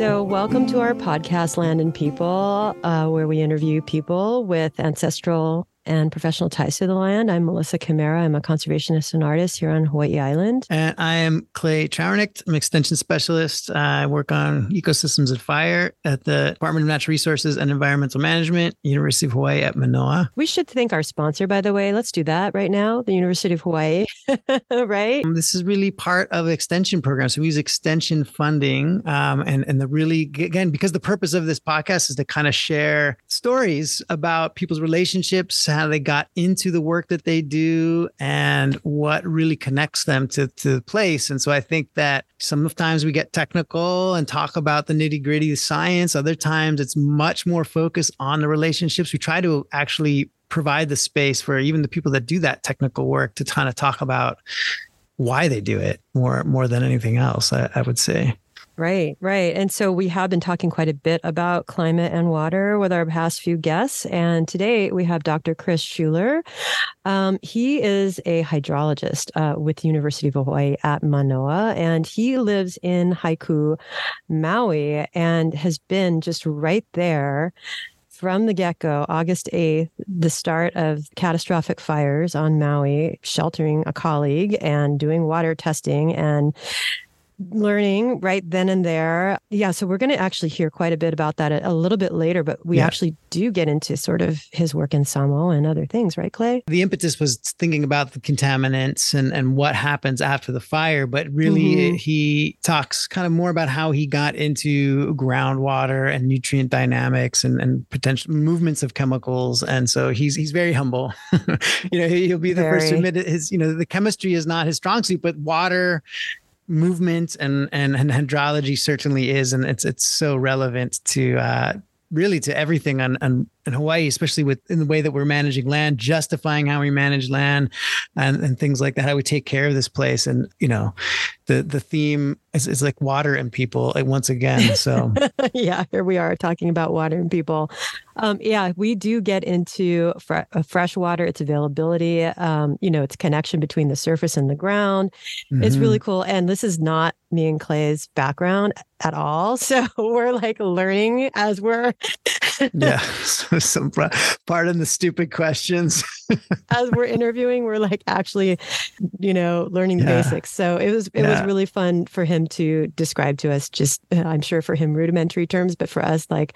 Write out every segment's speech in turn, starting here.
So, welcome to our podcast, Land and People, uh, where we interview people with ancestral and professional ties to the land. I'm Melissa Camara. I'm a conservationist and artist here on Hawaii Island. And I am Clay Trauernicht. I'm an extension specialist. I work on ecosystems and fire at the Department of Natural Resources and Environmental Management, University of Hawaii at Manoa. We should thank our sponsor, by the way. Let's do that right now, the University of Hawaii, right? Um, this is really part of extension programs. So we use extension funding. Um, and, and the really, again, because the purpose of this podcast is to kind of share stories about people's relationships, how they got into the work that they do and what really connects them to, to the place. And so I think that sometimes we get technical and talk about the nitty gritty science. Other times it's much more focused on the relationships. We try to actually provide the space for even the people that do that technical work to kind of talk about why they do it more more than anything else I, I would say Right, right. And so we have been talking quite a bit about climate and water with our past few guests. And today we have Dr. Chris Schuler. Um, he is a hydrologist uh, with the University of Hawaii at Manoa, and he lives in Haiku, Maui, and has been just right there from the get go, August 8th, the start of catastrophic fires on Maui, sheltering a colleague and doing water testing and learning right then and there. Yeah, so we're going to actually hear quite a bit about that a, a little bit later, but we yeah. actually do get into sort of his work in Samoa and other things, right, Clay? The impetus was thinking about the contaminants and, and what happens after the fire, but really mm-hmm. he talks kind of more about how he got into groundwater and nutrient dynamics and, and potential movements of chemicals. And so he's he's very humble. you know, he'll be the very. first to admit his, you know, the chemistry is not his strong suit, but water movement and, and and hydrology certainly is, and it's it's so relevant to uh, really to everything on, on in Hawaii, especially with in the way that we're managing land, justifying how we manage land and, and things like that, how we take care of this place. And, you know, the the theme is, is like water and people once again. So yeah, here we are talking about water and people. Um, yeah, we do get into fr- uh, fresh water, its availability, um, you know, its connection between the surface and the ground. Mm-hmm. It's really cool. And this is not me and Clay's background at all. So we're like learning as we're yeah. So some pardon the stupid questions. as we're interviewing, we're like actually, you know, learning the yeah. basics. So it was it yeah. was really fun for him to describe to us just I'm sure for him rudimentary terms, but for us like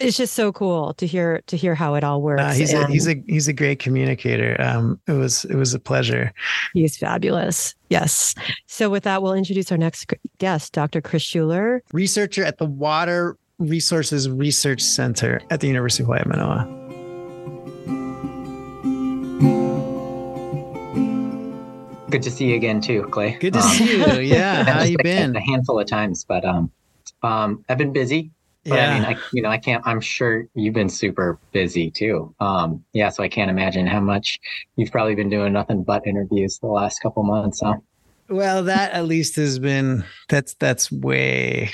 it's just so cool to hear to hear how it all works. Uh, he's and a he's a he's a great communicator. Um, it was it was a pleasure. He's fabulous. Yes. So with that, we'll introduce our next guest, Dr. Chris Schuler, researcher at the Water Resources Research Center at the University of Hawaii Manoa. Good to see you again too, Clay. Good to um, see you. Yeah, how you been? A handful of times, but um, um, I've been busy. But yeah. I mean, I, you know, I can't. I'm sure you've been super busy too. Um, yeah, so I can't imagine how much you've probably been doing nothing but interviews the last couple months. Huh? Well, that at least has been that's that's way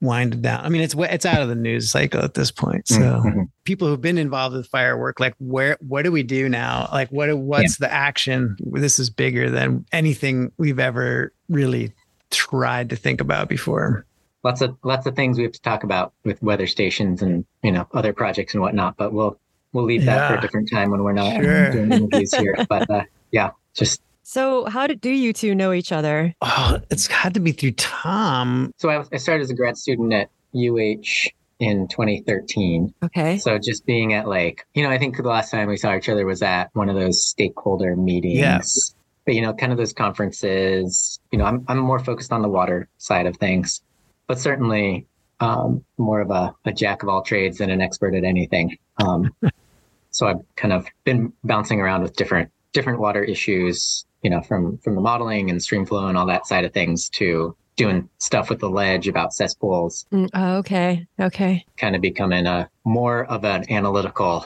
winded down. I mean, it's it's out of the news cycle at this point. So mm-hmm. people who've been involved with firework, like where what do we do now? Like what what's yeah. the action? This is bigger than anything we've ever really tried to think about before. Lots of lots of things we have to talk about with weather stations and you know other projects and whatnot. But we'll we'll leave that yeah. for a different time when we're not sure. doing interviews here. But uh, yeah, just so, how did do you two know each other? Oh, it's had to be through Tom. So, I, I started as a grad student at UH in 2013. Okay. So, just being at like, you know, I think the last time we saw each other was at one of those stakeholder meetings. Yes. But, you know, kind of those conferences, you know, I'm, I'm more focused on the water side of things, but certainly um, more of a, a jack of all trades than an expert at anything. Um, so, I've kind of been bouncing around with different different water issues you know, from from the modeling and stream flow and all that side of things to doing stuff with the ledge about cesspools. Mm, oh, okay. Okay. Kind of becoming a more of an analytical,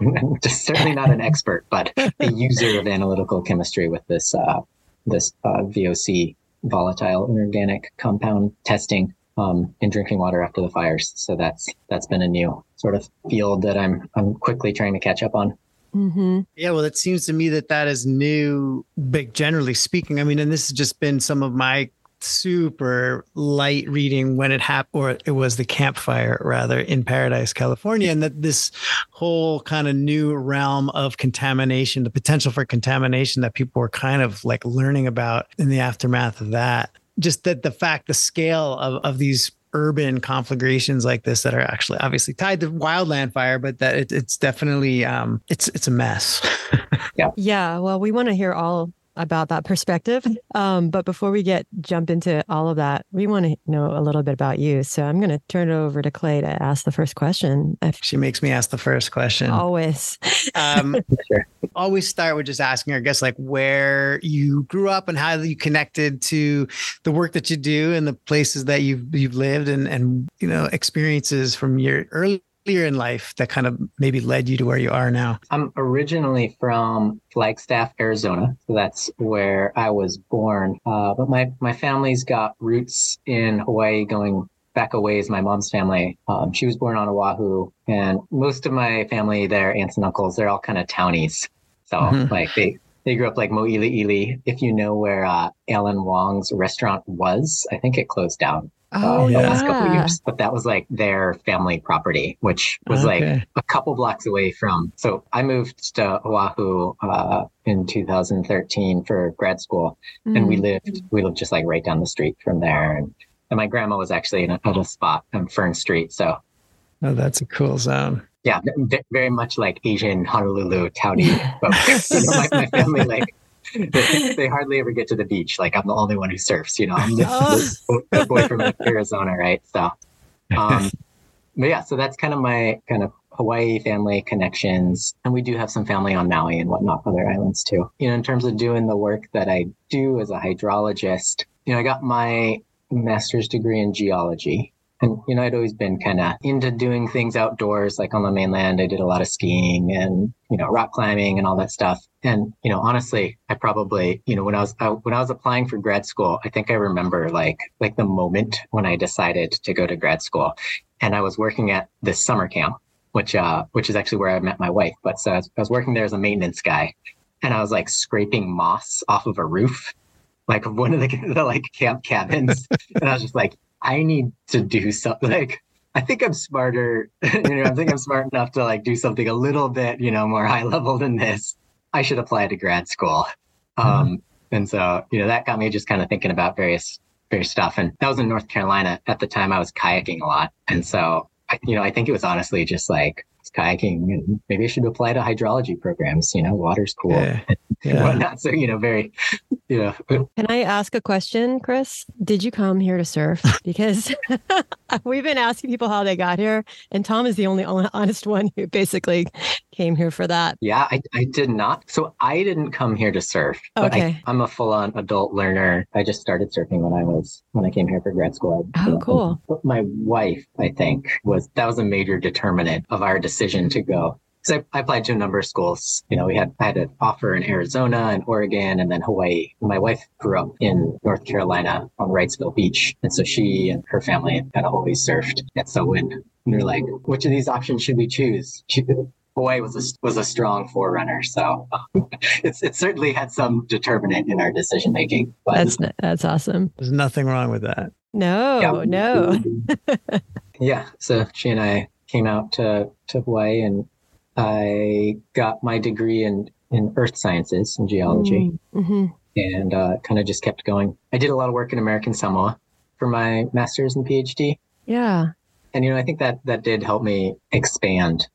just certainly not an expert, but a user of analytical chemistry with this uh, this uh, VOC volatile inorganic compound testing um, in drinking water after the fires. So that's that's been a new sort of field that I'm I'm quickly trying to catch up on. Mm-hmm. Yeah, well, it seems to me that that is new, big generally speaking. I mean, and this has just been some of my super light reading when it happened, or it was the Camp Fire rather in Paradise, California, and that this whole kind of new realm of contamination, the potential for contamination that people were kind of like learning about in the aftermath of that. Just that the fact, the scale of, of these urban conflagrations like this that are actually obviously tied to wildland fire, but that it, it's definitely um, it's it's a mess. yeah. Yeah. Well, we want to hear all about that perspective. Um, but before we get jump into all of that, we want to know a little bit about you. So I'm going to turn it over to Clay to ask the first question. If, she makes me ask the first question. Always. um, sure. Always start with just asking her, I guess, like where you grew up and how you connected to the work that you do and the places that you've you've lived and and you know experiences from your early earlier in life that kind of maybe led you to where you are now? I'm originally from Flagstaff, Arizona. So that's where I was born. Uh, but my, my family's got roots in Hawaii going back a ways. My mom's family, um, she was born on Oahu. And most of my family their aunts and uncles, they're all kind of townies. So mm-hmm. like they, they grew up like Mo'ili'ili. If you know where uh, Alan Wong's restaurant was, I think it closed down. Oh, uh, yeah. last couple of years. But that was like their family property, which was okay. like a couple blocks away from. So I moved to Oahu uh, in 2013 for grad school, mm. and we mm. lived we lived just like right down the street from there. And, and my grandma was actually in a, at a spot on Fern Street. So, oh, that's a cool zone. Yeah, very much like Asian Honolulu townie folks. you know, my, my family like they, they, hardly ever get to the beach. Like I'm the only one who surfs. You know, I'm the, oh. the boy from Arizona, right? So, um, but yeah, so that's kind of my kind of Hawaii family connections, and we do have some family on Maui and whatnot, other islands too. You know, in terms of doing the work that I do as a hydrologist, you know, I got my master's degree in geology and, you know, I'd always been kind of into doing things outdoors, like on the mainland. I did a lot of skiing and, you know, rock climbing and all that stuff. And, you know, honestly, I probably, you know, when I was, I, when I was applying for grad school, I think I remember like, like the moment when I decided to go to grad school and I was working at this summer camp, which, uh, which is actually where I met my wife. But so I was, I was working there as a maintenance guy and I was like scraping moss off of a roof like one of the, the like camp cabins and i was just like I need to do something like I think I'm smarter. you know, I think I'm smart enough to like do something a little bit, you know, more high level than this. I should apply to grad school. Mm-hmm. Um, and so, you know, that got me just kind of thinking about various various stuff. And that was in North Carolina at the time. I was kayaking a lot, and so, I, you know, I think it was honestly just like kayaking. Maybe I should apply to hydrology programs. You know, water's cool yeah. yeah. whatnot. So you know, very, you know. Uh, Can I ask a question, Chris? Did you come here to surf? Because we've been asking people how they got here, and Tom is the only honest one who basically came here for that. Yeah, I, I did not. So I didn't come here to surf. Okay. I, am a full-on adult learner. I just started surfing when I was when I came here for grad school. I, oh, um, cool. But my wife, I think, was that was a major determinant of our decision to go because I, I, applied to a number of schools. You know, we had I had an offer in Arizona and Oregon and then Hawaii. My wife grew up in North Carolina on Wrightsville Beach, and so she and her family had always surfed. And so when they're like, "Which of these options should we choose?" She, Hawaii was a, was a strong forerunner, so it's it certainly had some determinant in our decision making. That's that's awesome. There's nothing wrong with that. No, yeah. no. yeah, so she and I came out to to Hawaii, and I got my degree in in earth sciences and geology, mm-hmm. and uh, kind of just kept going. I did a lot of work in American Samoa for my master's and PhD. Yeah, and you know, I think that that did help me expand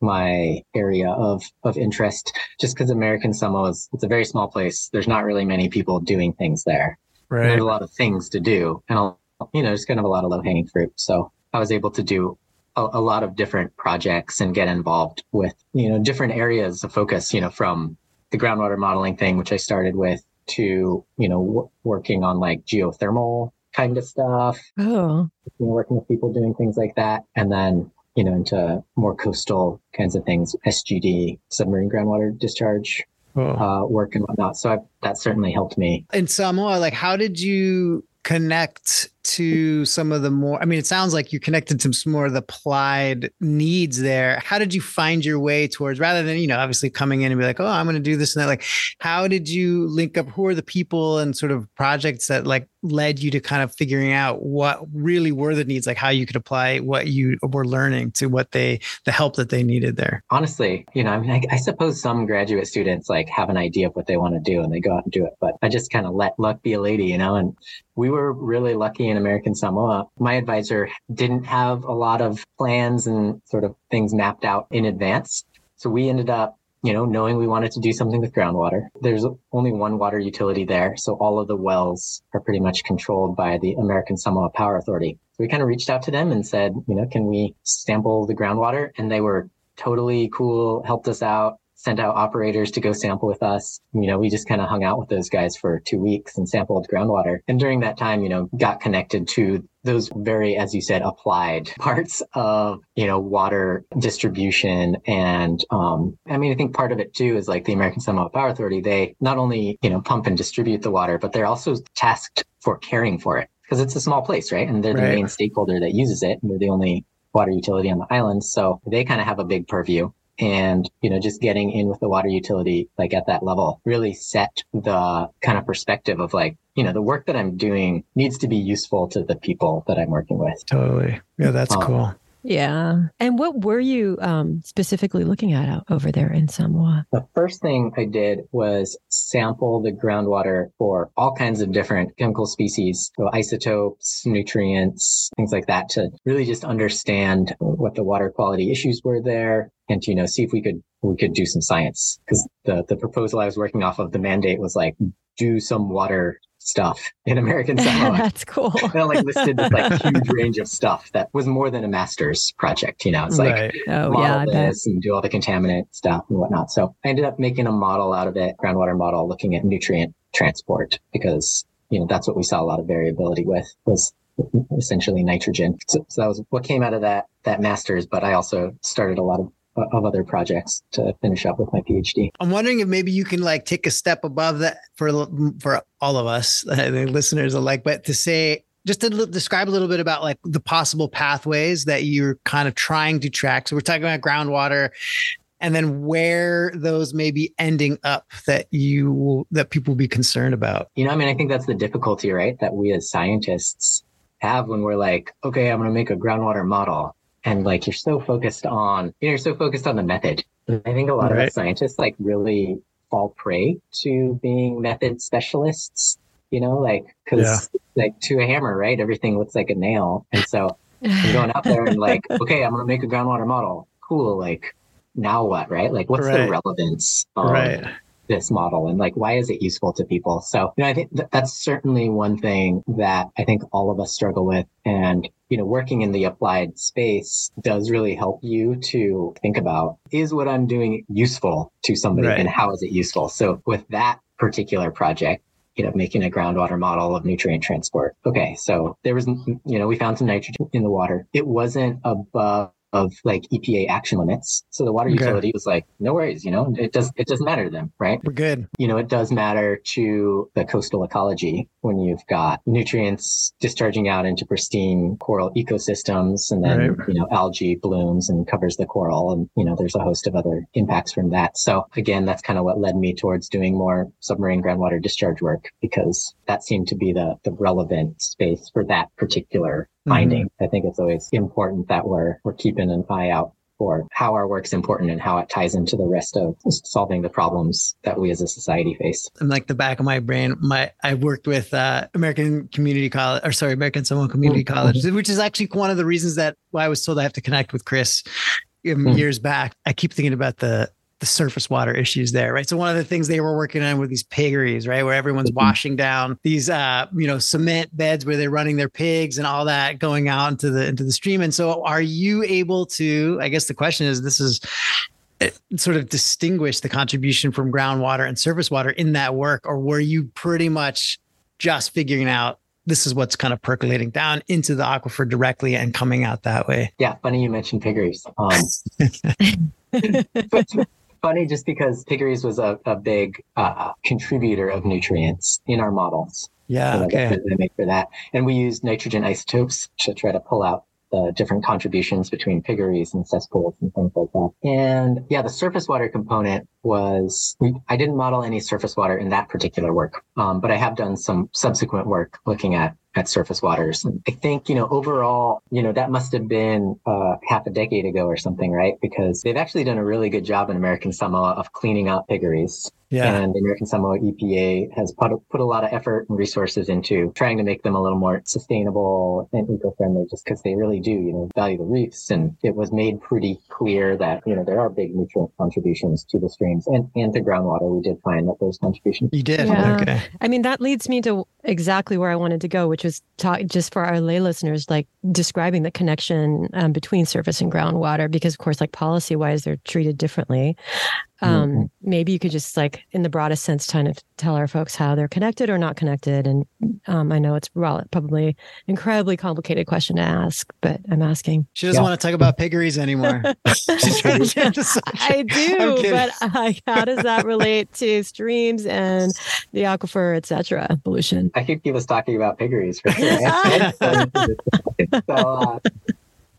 my area of of interest just because American Samoa is it's a very small place. There's not really many people doing things there. Right. There's a lot of things to do and you know, there's kind of a lot of low hanging fruit. So I was able to do a, a, lot of different projects and get involved with, you know, different areas of focus, you know, from the groundwater modeling thing, which I started with to, you know, w- working on like geothermal kind of stuff. Oh. You know, working with people doing things like that. And then you know, into more coastal kinds of things, SGD, submarine groundwater discharge oh. uh, work and whatnot. So I, that certainly helped me. In Samoa, like, how did you connect to some of the more i mean it sounds like you connected to some more of the applied needs there. How did you find your way towards rather than you know obviously coming in and be like oh i'm going to do this and that like how did you link up? Who are the people and sort of projects that like led you to kind of figuring out what really were the needs like how you could apply what you were learning to what they the help that they needed there? Honestly you know i mean I, I suppose some graduate students like have an idea of what they want to do and they go out and do it but i just kind of let luck be a lady you know and we were really lucky in American Samoa. My advisor didn't have a lot of plans and sort of things mapped out in advance. So we ended up, you know, knowing we wanted to do something with groundwater. There's only one water utility there. So all of the wells are pretty much controlled by the American Samoa Power Authority. So we kind of reached out to them and said, you know, can we sample the groundwater? And they were totally cool, helped us out sent out operators to go sample with us. You know, we just kind of hung out with those guys for two weeks and sampled groundwater. And during that time, you know, got connected to those very, as you said, applied parts of, you know, water distribution. And, um, I mean, I think part of it too is like the American Samoa Power Authority, they not only, you know, pump and distribute the water, but they're also tasked for caring for it because it's a small place, right? And they're the right. main stakeholder that uses it. And they're the only water utility on the island. So they kind of have a big purview and you know just getting in with the water utility like at that level really set the kind of perspective of like you know the work that i'm doing needs to be useful to the people that i'm working with. Totally. Yeah that's um, cool yeah. And what were you um, specifically looking at over there in Samoa? The first thing I did was sample the groundwater for all kinds of different chemical species, so isotopes, nutrients, things like that, to really just understand what the water quality issues were there, and to you know see if we could we could do some science because the the proposal I was working off of the mandate was like do some water stuff in American Samoa. That's cool. and like listed this like huge range of stuff that was more than a master's project. You know, it's like right. oh, model yeah, this and do all the contaminant stuff and whatnot. So I ended up making a model out of it, groundwater model, looking at nutrient transport because you know that's what we saw a lot of variability with was essentially nitrogen. So, so that was what came out of that that master's. But I also started a lot of of other projects to finish up with my PhD. I'm wondering if maybe you can like take a step above that for for all of us, the listeners alike, but to say just to l- describe a little bit about like the possible pathways that you're kind of trying to track. So we're talking about groundwater and then where those may be ending up that you will, that people will be concerned about. You know, I mean, I think that's the difficulty, right? That we as scientists have when we're like, okay, I'm going to make a groundwater model and like you're so focused on you know you're so focused on the method i think a lot right. of scientists like really fall prey to being method specialists you know like because yeah. like to a hammer right everything looks like a nail and so i'm going out there and like okay i'm gonna make a groundwater model cool like now what right like what's right. the relevance of right this model and like why is it useful to people so you know i think th- that's certainly one thing that i think all of us struggle with and you know working in the applied space does really help you to think about is what i'm doing useful to somebody right. and how is it useful so with that particular project you know, making a groundwater model of nutrient transport. Okay, so there was, you know, we found some nitrogen in the water. It wasn't above of like EPA action limits. So the water okay. utility was like, no worries, you know, it does it doesn't matter to them, right? We're good. You know, it does matter to the coastal ecology when you've got nutrients discharging out into pristine coral ecosystems and then, right. you know, algae blooms and covers the coral and, you know, there's a host of other impacts from that. So again, that's kind of what led me towards doing more submarine groundwater discharge work because that seemed to be the, the relevant space for that particular finding. Mm-hmm. I think it's always important that we're we're keeping an eye out for how our work's important and how it ties into the rest of solving the problems that we as a society face. And like the back of my brain, my I worked with uh, American Community College, or sorry, American Samoa Community mm-hmm. College, which is actually one of the reasons that why I was told I have to connect with Chris mm-hmm. years back. I keep thinking about the the surface water issues there, right? So one of the things they were working on were these piggeries, right, where everyone's mm-hmm. washing down these, uh, you know, cement beds where they're running their pigs and all that going out into the into the stream. And so, are you able to? I guess the question is, this is eh, sort of distinguish the contribution from groundwater and surface water in that work, or were you pretty much just figuring out this is what's kind of percolating down into the aquifer directly and coming out that way. Yeah, funny you mentioned piggeries. Um, funny just because piggeries was a, a big uh, contributor of nutrients in our models. Yeah. Know, okay. They make for that, and we use nitrogen isotopes to try to pull out the different contributions between piggeries and cesspools and things like that. And yeah, the surface water component was I didn't model any surface water in that particular work, um, but I have done some subsequent work looking at at surface waters. I think, you know, overall, you know, that must have been uh, half a decade ago or something, right? Because they've actually done a really good job in American Samoa of cleaning up piggeries. Yeah. And the American Samoa EPA has put, put a lot of effort and resources into trying to make them a little more sustainable and eco-friendly just because they really do, you know, value the reefs. And it was made pretty clear that, you know, there are big nutrient contributions to the streams and, and to groundwater. We did find that those contributions. You did? Yeah. Okay. I mean, that leads me to exactly where I wanted to go, which was talk, just for our lay listeners, like describing the connection um, between surface and groundwater, because of course, like policy wise, they're treated differently. Um, mm-hmm. Maybe you could just like, in the broadest sense, kind of tell our folks how they're connected or not connected. And um, I know it's well, probably incredibly complicated question to ask, but I'm asking. She doesn't yeah. want to talk about piggeries anymore. She's trying to change the. I do, but uh, how does that relate to streams and the aquifer, etc. pollution? I could keep us talking about piggeries for sure. so, uh,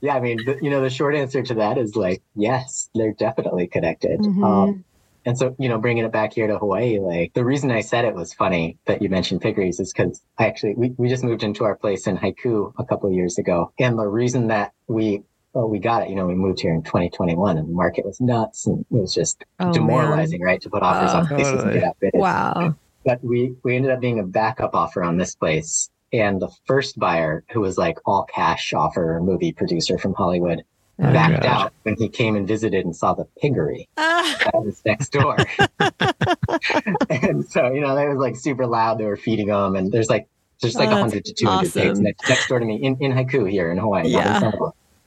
yeah, I mean, the, you know, the short answer to that is like, yes, they're definitely connected. Mm-hmm. Um, and so, you know, bringing it back here to Hawaii, like the reason I said it was funny that you mentioned piggeries is because I actually, we, we just moved into our place in Haiku a couple of years ago. And the reason that we, well, we got it, you know, we moved here in 2021 and the market was nuts and it was just oh, demoralizing, man. right? To put offers on places totally. and get outbid. Wow. But we, we ended up being a backup offer on this place and the first buyer, who was like all cash offer movie producer from Hollywood, oh, backed gosh. out when he came and visited and saw the piggery ah. that was next door. and so, you know, they was like super loud. They were feeding them, and there's like there's like oh, 100 to 200 awesome. pigs next, next, door to me in, in Haiku here in Hawaii. Yeah.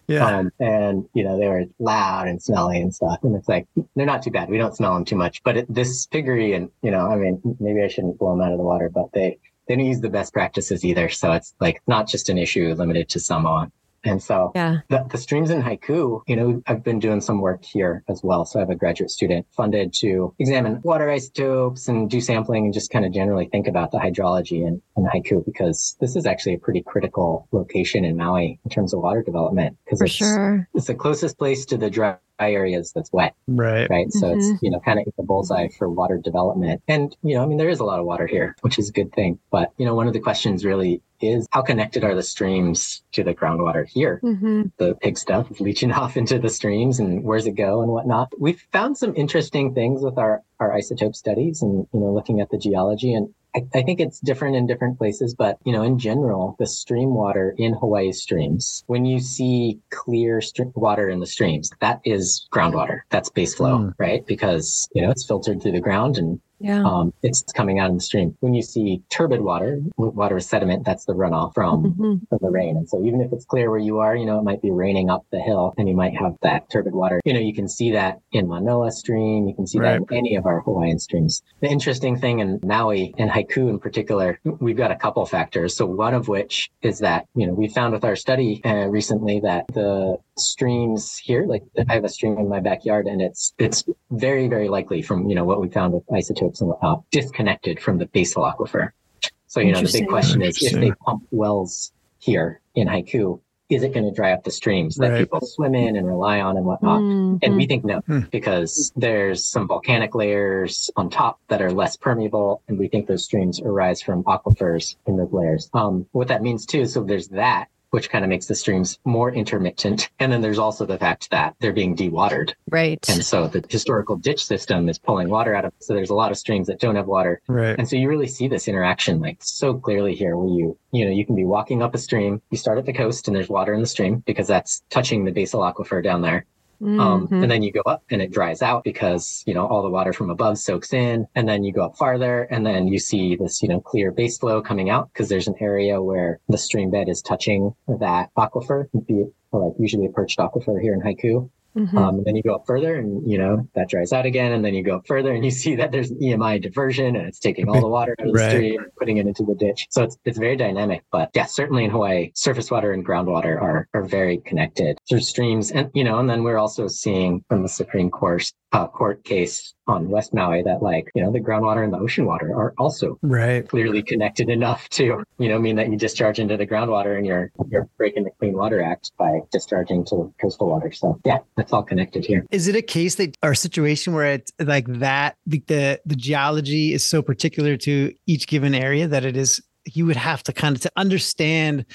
Yeah. Um, and you know they were loud and smelly and stuff, and it's like they're not too bad. We don't smell them too much, but it, this piggery and you know, I mean, maybe I shouldn't blow them out of the water, but they they don't use the best practices either. So it's like not just an issue limited to Samoa. And so yeah. the, the, streams in haiku, you know, I've been doing some work here as well. So I have a graduate student funded to examine water isotopes and do sampling and just kind of generally think about the hydrology in, in haiku because this is actually a pretty critical location in Maui in terms of water development because it's, sure. it's the closest place to the dry areas that's wet. Right. Right. So mm-hmm. it's, you know, kind of the bullseye for water development. And, you know, I mean, there is a lot of water here, which is a good thing. But, you know, one of the questions really is how connected are the streams to the groundwater here? Mm-hmm. The pig stuff is leaching off into the streams and where's it go and whatnot. We've found some interesting things with our, our isotope studies and, you know, looking at the geology. And I, I, think it's different in different places, but you know, in general, the stream water in Hawaii streams, when you see clear stream water in the streams, that is groundwater. That's base flow, mm. right? Because you know it's filtered through the ground and yeah. Um, it's coming out in the stream. When you see turbid water, water is sediment, that's the runoff from, mm-hmm. from the rain. And so even if it's clear where you are, you know, it might be raining up the hill and you might have that turbid water. You know, you can see that in Manoa stream. You can see right. that in any of our Hawaiian streams. The interesting thing in Maui and Haiku in particular, we've got a couple factors. So one of which is that, you know, we found with our study uh, recently that the streams here, like I have a stream in my backyard and it's, it's very, very likely from, you know, what we found with isotopes isotopes and whatnot disconnected from the basal aquifer. So, you know, the big question is if they pump wells here in Haiku, is it going to dry up the streams that right. people swim in and rely on and whatnot? Mm-hmm. And we think no, hmm. because there's some volcanic layers on top that are less permeable. And we think those streams arise from aquifers in those layers. Um, what that means too, so there's that which kind of makes the streams more intermittent. And then there's also the fact that they're being dewatered. Right. And so the historical ditch system is pulling water out of so there's a lot of streams that don't have water. Right. And so you really see this interaction like so clearly here where you you know you can be walking up a stream, you start at the coast and there's water in the stream because that's touching the basal aquifer down there. Um, mm-hmm. Um, and then you go up and it dries out because, you know, all the water from above soaks in. And then you go up farther and then you see this, you know, clear base flow coming out because there's an area where the stream bed is touching that aquifer, like usually a perched aquifer here in Haiku. Mm-hmm. Um, and then you go up further and, you know, that dries out again. And then you go up further and you see that there's an EMI diversion and it's taking all the water out of the right. stream and putting it into the ditch. So it's, it's very dynamic. But yeah, certainly in Hawaii, surface water and groundwater are, are very connected through streams. And, you know, and then we're also seeing from the Supreme Court, uh, court case on West Maui that like, you know, the groundwater and the ocean water are also right clearly connected enough to, you know, mean that you discharge into the groundwater and you're you're breaking the Clean Water Act by discharging to the coastal water. So yeah, that's all connected here. Is it a case that or a situation where it's like that the the, the geology is so particular to each given area that it is you would have to kind of to understand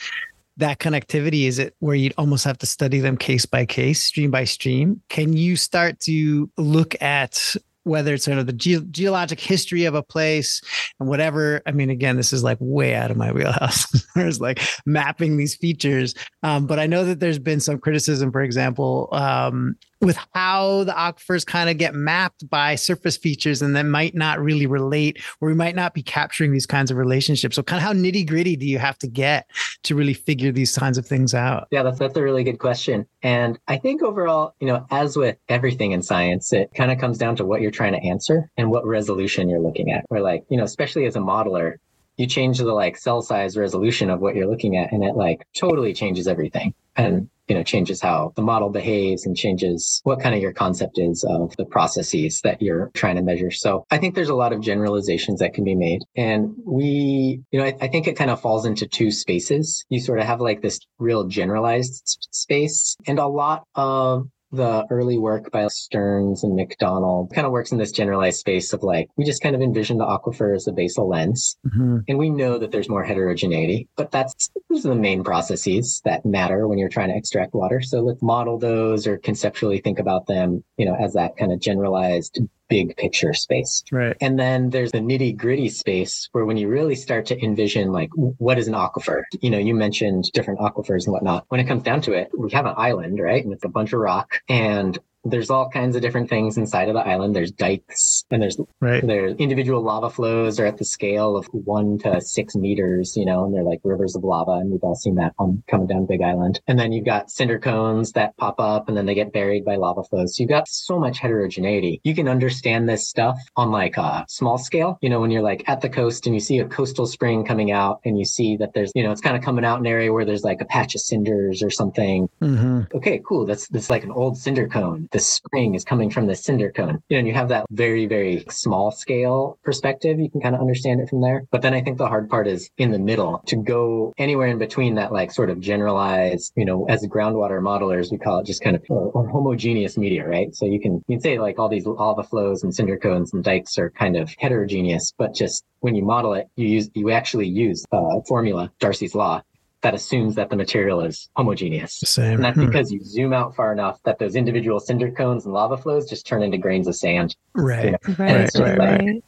that connectivity is it where you'd almost have to study them case by case stream by stream can you start to look at whether it's sort of the ge- geologic history of a place and whatever. I mean, again, this is like way out of my wheelhouse. There's like mapping these features. Um, but I know that there's been some criticism, for example, um, with how the aquifers kind of get mapped by surface features and that might not really relate or we might not be capturing these kinds of relationships. So kind of how nitty gritty do you have to get to really figure these kinds of things out? Yeah that's that's a really good question. And i think overall you know as with everything in science it kind of comes down to what you're trying to answer and what resolution you're looking at. Or like you know especially as a modeler you change the like cell size resolution of what you're looking at and it like totally changes everything. And you know changes how the model behaves and changes what kind of your concept is of the processes that you're trying to measure. So i think there's a lot of generalizations that can be made. And we you know i, I think it kind of falls into two spaces. You sort of have like this real generalized space and a lot of the early work by Stearns and McDonald kind of works in this generalized space of like, we just kind of envision the aquifer as a basal lens. Mm-hmm. And we know that there's more heterogeneity, but that's, those are the main processes that matter when you're trying to extract water. So let's model those or conceptually think about them, you know, as that kind of generalized big picture space. Right. And then there's the nitty gritty space where when you really start to envision like what is an aquifer? You know, you mentioned different aquifers and whatnot. When it comes down to it, we have an island, right? And it's a bunch of rock and there's all kinds of different things inside of the island. There's dikes and there's right. there's individual lava flows are at the scale of one to six meters, you know, and they're like rivers of lava. And we've all seen that on coming down Big Island. And then you've got cinder cones that pop up and then they get buried by lava flows. So you've got so much heterogeneity. You can understand this stuff on like a small scale, you know, when you're like at the coast and you see a coastal spring coming out and you see that there's, you know, it's kind of coming out in an area where there's like a patch of cinders or something. Mm-hmm. Okay, cool. That's, that's like an old cinder cone the spring is coming from the cinder cone. You know, and you have that very, very small scale perspective. You can kind of understand it from there. But then I think the hard part is in the middle to go anywhere in between that, like sort of generalized, you know, as groundwater modelers, we call it just kind of or, or homogeneous media, right? So you can, you can say like all these lava flows and cinder cones and dikes are kind of heterogeneous, but just when you model it, you use, you actually use a formula, Darcy's law, that assumes that the material is homogeneous. Same. And that's hmm. because you zoom out far enough that those individual cinder cones and lava flows just turn into grains of sand. Right. You know? Right, right, like, right.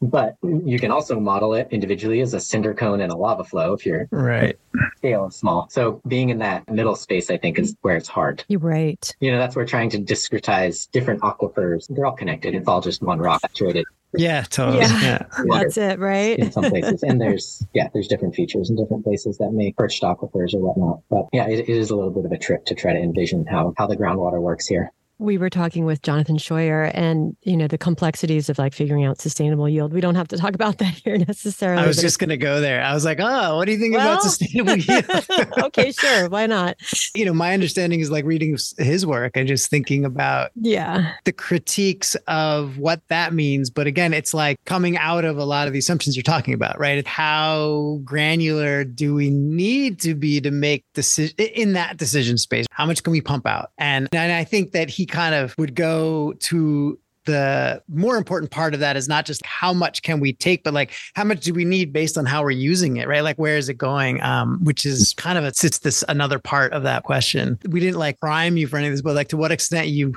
But you can also model it individually as a cinder cone and a lava flow if your right scale is small. So being in that middle space, I think, is where it's hard. You're right. You know, that's where trying to discretize different aquifers. They're all connected. It's all just one rock saturated yeah, totally. Yeah. yeah. That's it, right? In some places. And there's, yeah, there's different features in different places that make perched aquifers or whatnot. But yeah, it, it is a little bit of a trip to try to envision how, how the groundwater works here we were talking with Jonathan Scheuer and you know the complexities of like figuring out sustainable yield. We don't have to talk about that here necessarily. I was just going to go there. I was like, oh, what do you think well, about sustainable yield? okay, sure, why not? You know, my understanding is like reading his work and just thinking about yeah the critiques of what that means. But again, it's like coming out of a lot of the assumptions you're talking about, right? How granular do we need to be to make decision in that decision space? How much can we pump out? And and I think that he kind of would go to the more important part of that is not just how much can we take, but like how much do we need based on how we're using it, right? Like where is it going? Um, which is kind of a, it's this another part of that question. We didn't like prime you for any of this, but like to what extent you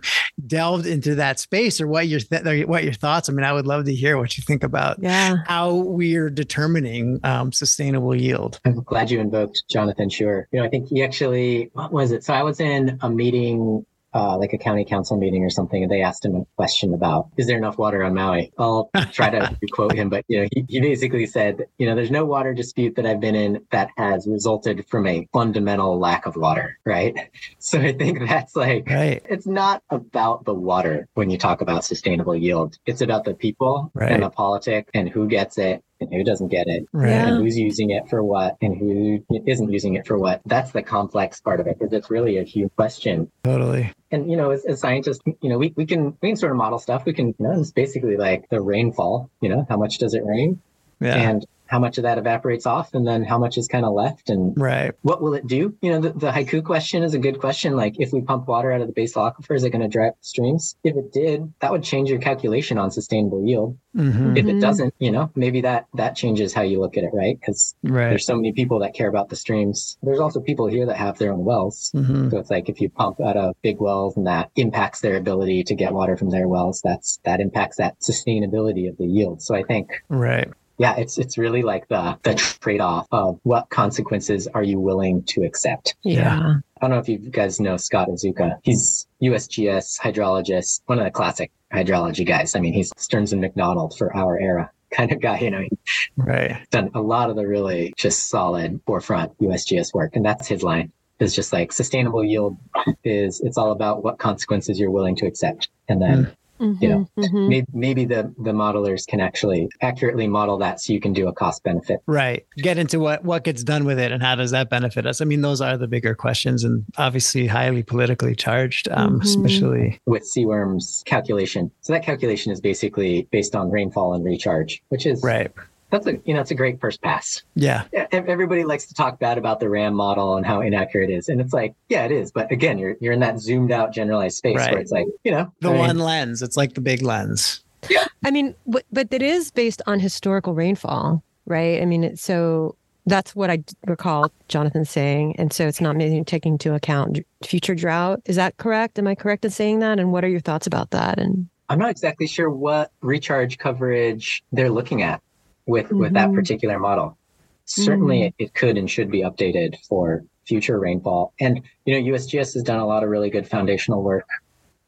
delved into that space or what your th- what your thoughts. I mean, I would love to hear what you think about yeah. how we're determining um, sustainable yield. I'm glad you invoked Jonathan Scheuer. You know, I think he actually what was it? So I was in a meeting uh, like a county council meeting or something, and they asked him a question about, is there enough water on Maui? I'll try to quote him, but you know, he, he basically said, you know, there's no water dispute that I've been in that has resulted from a fundamental lack of water, right? So I think that's like, right. it's not about the water when you talk about sustainable yield. It's about the people right. and the politics and who gets it and who doesn't get it, Right. Yeah. and who's using it for what, and who isn't using it for what. That's the complex part of it because it's really a huge question. Totally. And you know, as, as scientists, you know, we, we can we can sort of model stuff. We can, you know, it's basically like the rainfall. You know, how much does it rain, Yeah. and how much of that evaporates off, and then how much is kind of left, and right. what will it do? You know, the, the haiku question is a good question. Like, if we pump water out of the basal aquifer, is it going to dry up the streams? If it did, that would change your calculation on sustainable yield. hmm If it doesn't, you know, maybe that that changes how you look at it, right? Because Right. there's so many people that care about the streams. There's also people here that have their own wells. hmm So it's like if you pump out of big wells and that impacts their ability to get water from their wells, that's that impacts that sustainability of the yield. So I think Right. Yeah, it's it's really like the the trade-off of what consequences are you willing to accept. Yeah. I don't know if you guys know Scot Izuka. He's USGS hydrologist, one of the classic hydrology guys. I mean, he's Stearns and McDonald for our era kind of guy. You know, he's Right. done a lot of the really just solid forefront USGS work, and that's his line. Is just like sustainable yield is it's all about what consequences you're willing to accept, and then hmm. You know, Mhm, mhm. maybe, maybe the the modelers can actually accurately model that so you can do a cost benefit. Right. Get into what what gets done with it and how does that benefit us? I mean, those are the bigger questions and obviously highly politically charged, um, Mhm. especially. with CWRM's calculation. So that calculation is basically based on rainfall and recharge, which is Right. That's a you know it's a great first pass. Yeah. Everybody likes to talk bad about the RAM model and how inaccurate it is, and it's like yeah, it is. But again, you're you're in that zoomed out generalized space Right. where it's like you know The I mean, one lens. It's like the big lens. Yeah. I mean, but, but it is based on historical rainfall, right? I mean, it's so that's what I recall Jonathan saying. And so it's not maybe taking into account future drought. Is that correct? Am I correct in saying that? And what are your thoughts about that? And I'm not exactly sure what recharge coverage they're looking at with with that Mhm. particular model. Certainly, it, it could and should be updated for future rainfall. And you know, USGS has done a lot of really good foundational work,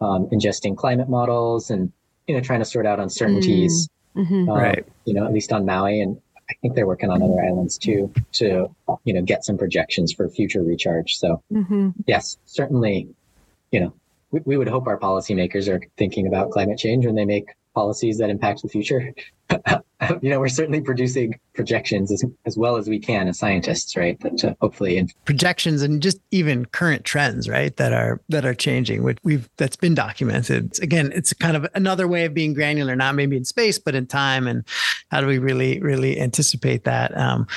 um, ingesting climate models and you know trying to sort out uncertainties. Mhm. um, Right. You know, at least on Maui, and I think they're working on other islands too to you know get some projections for future recharge. So Mhm. yes, certainly, you know, we, we would hope our policymakers are thinking about climate change when they make policies that impact the future. you know, we're certainly producing projections as, as well as we can as scientists, right? That to hopefully, projections and just even current trends right that are that are changing which we've that's been documented again it's kind of another way of being granular not maybe in space but in time and how do we really really anticipate that um,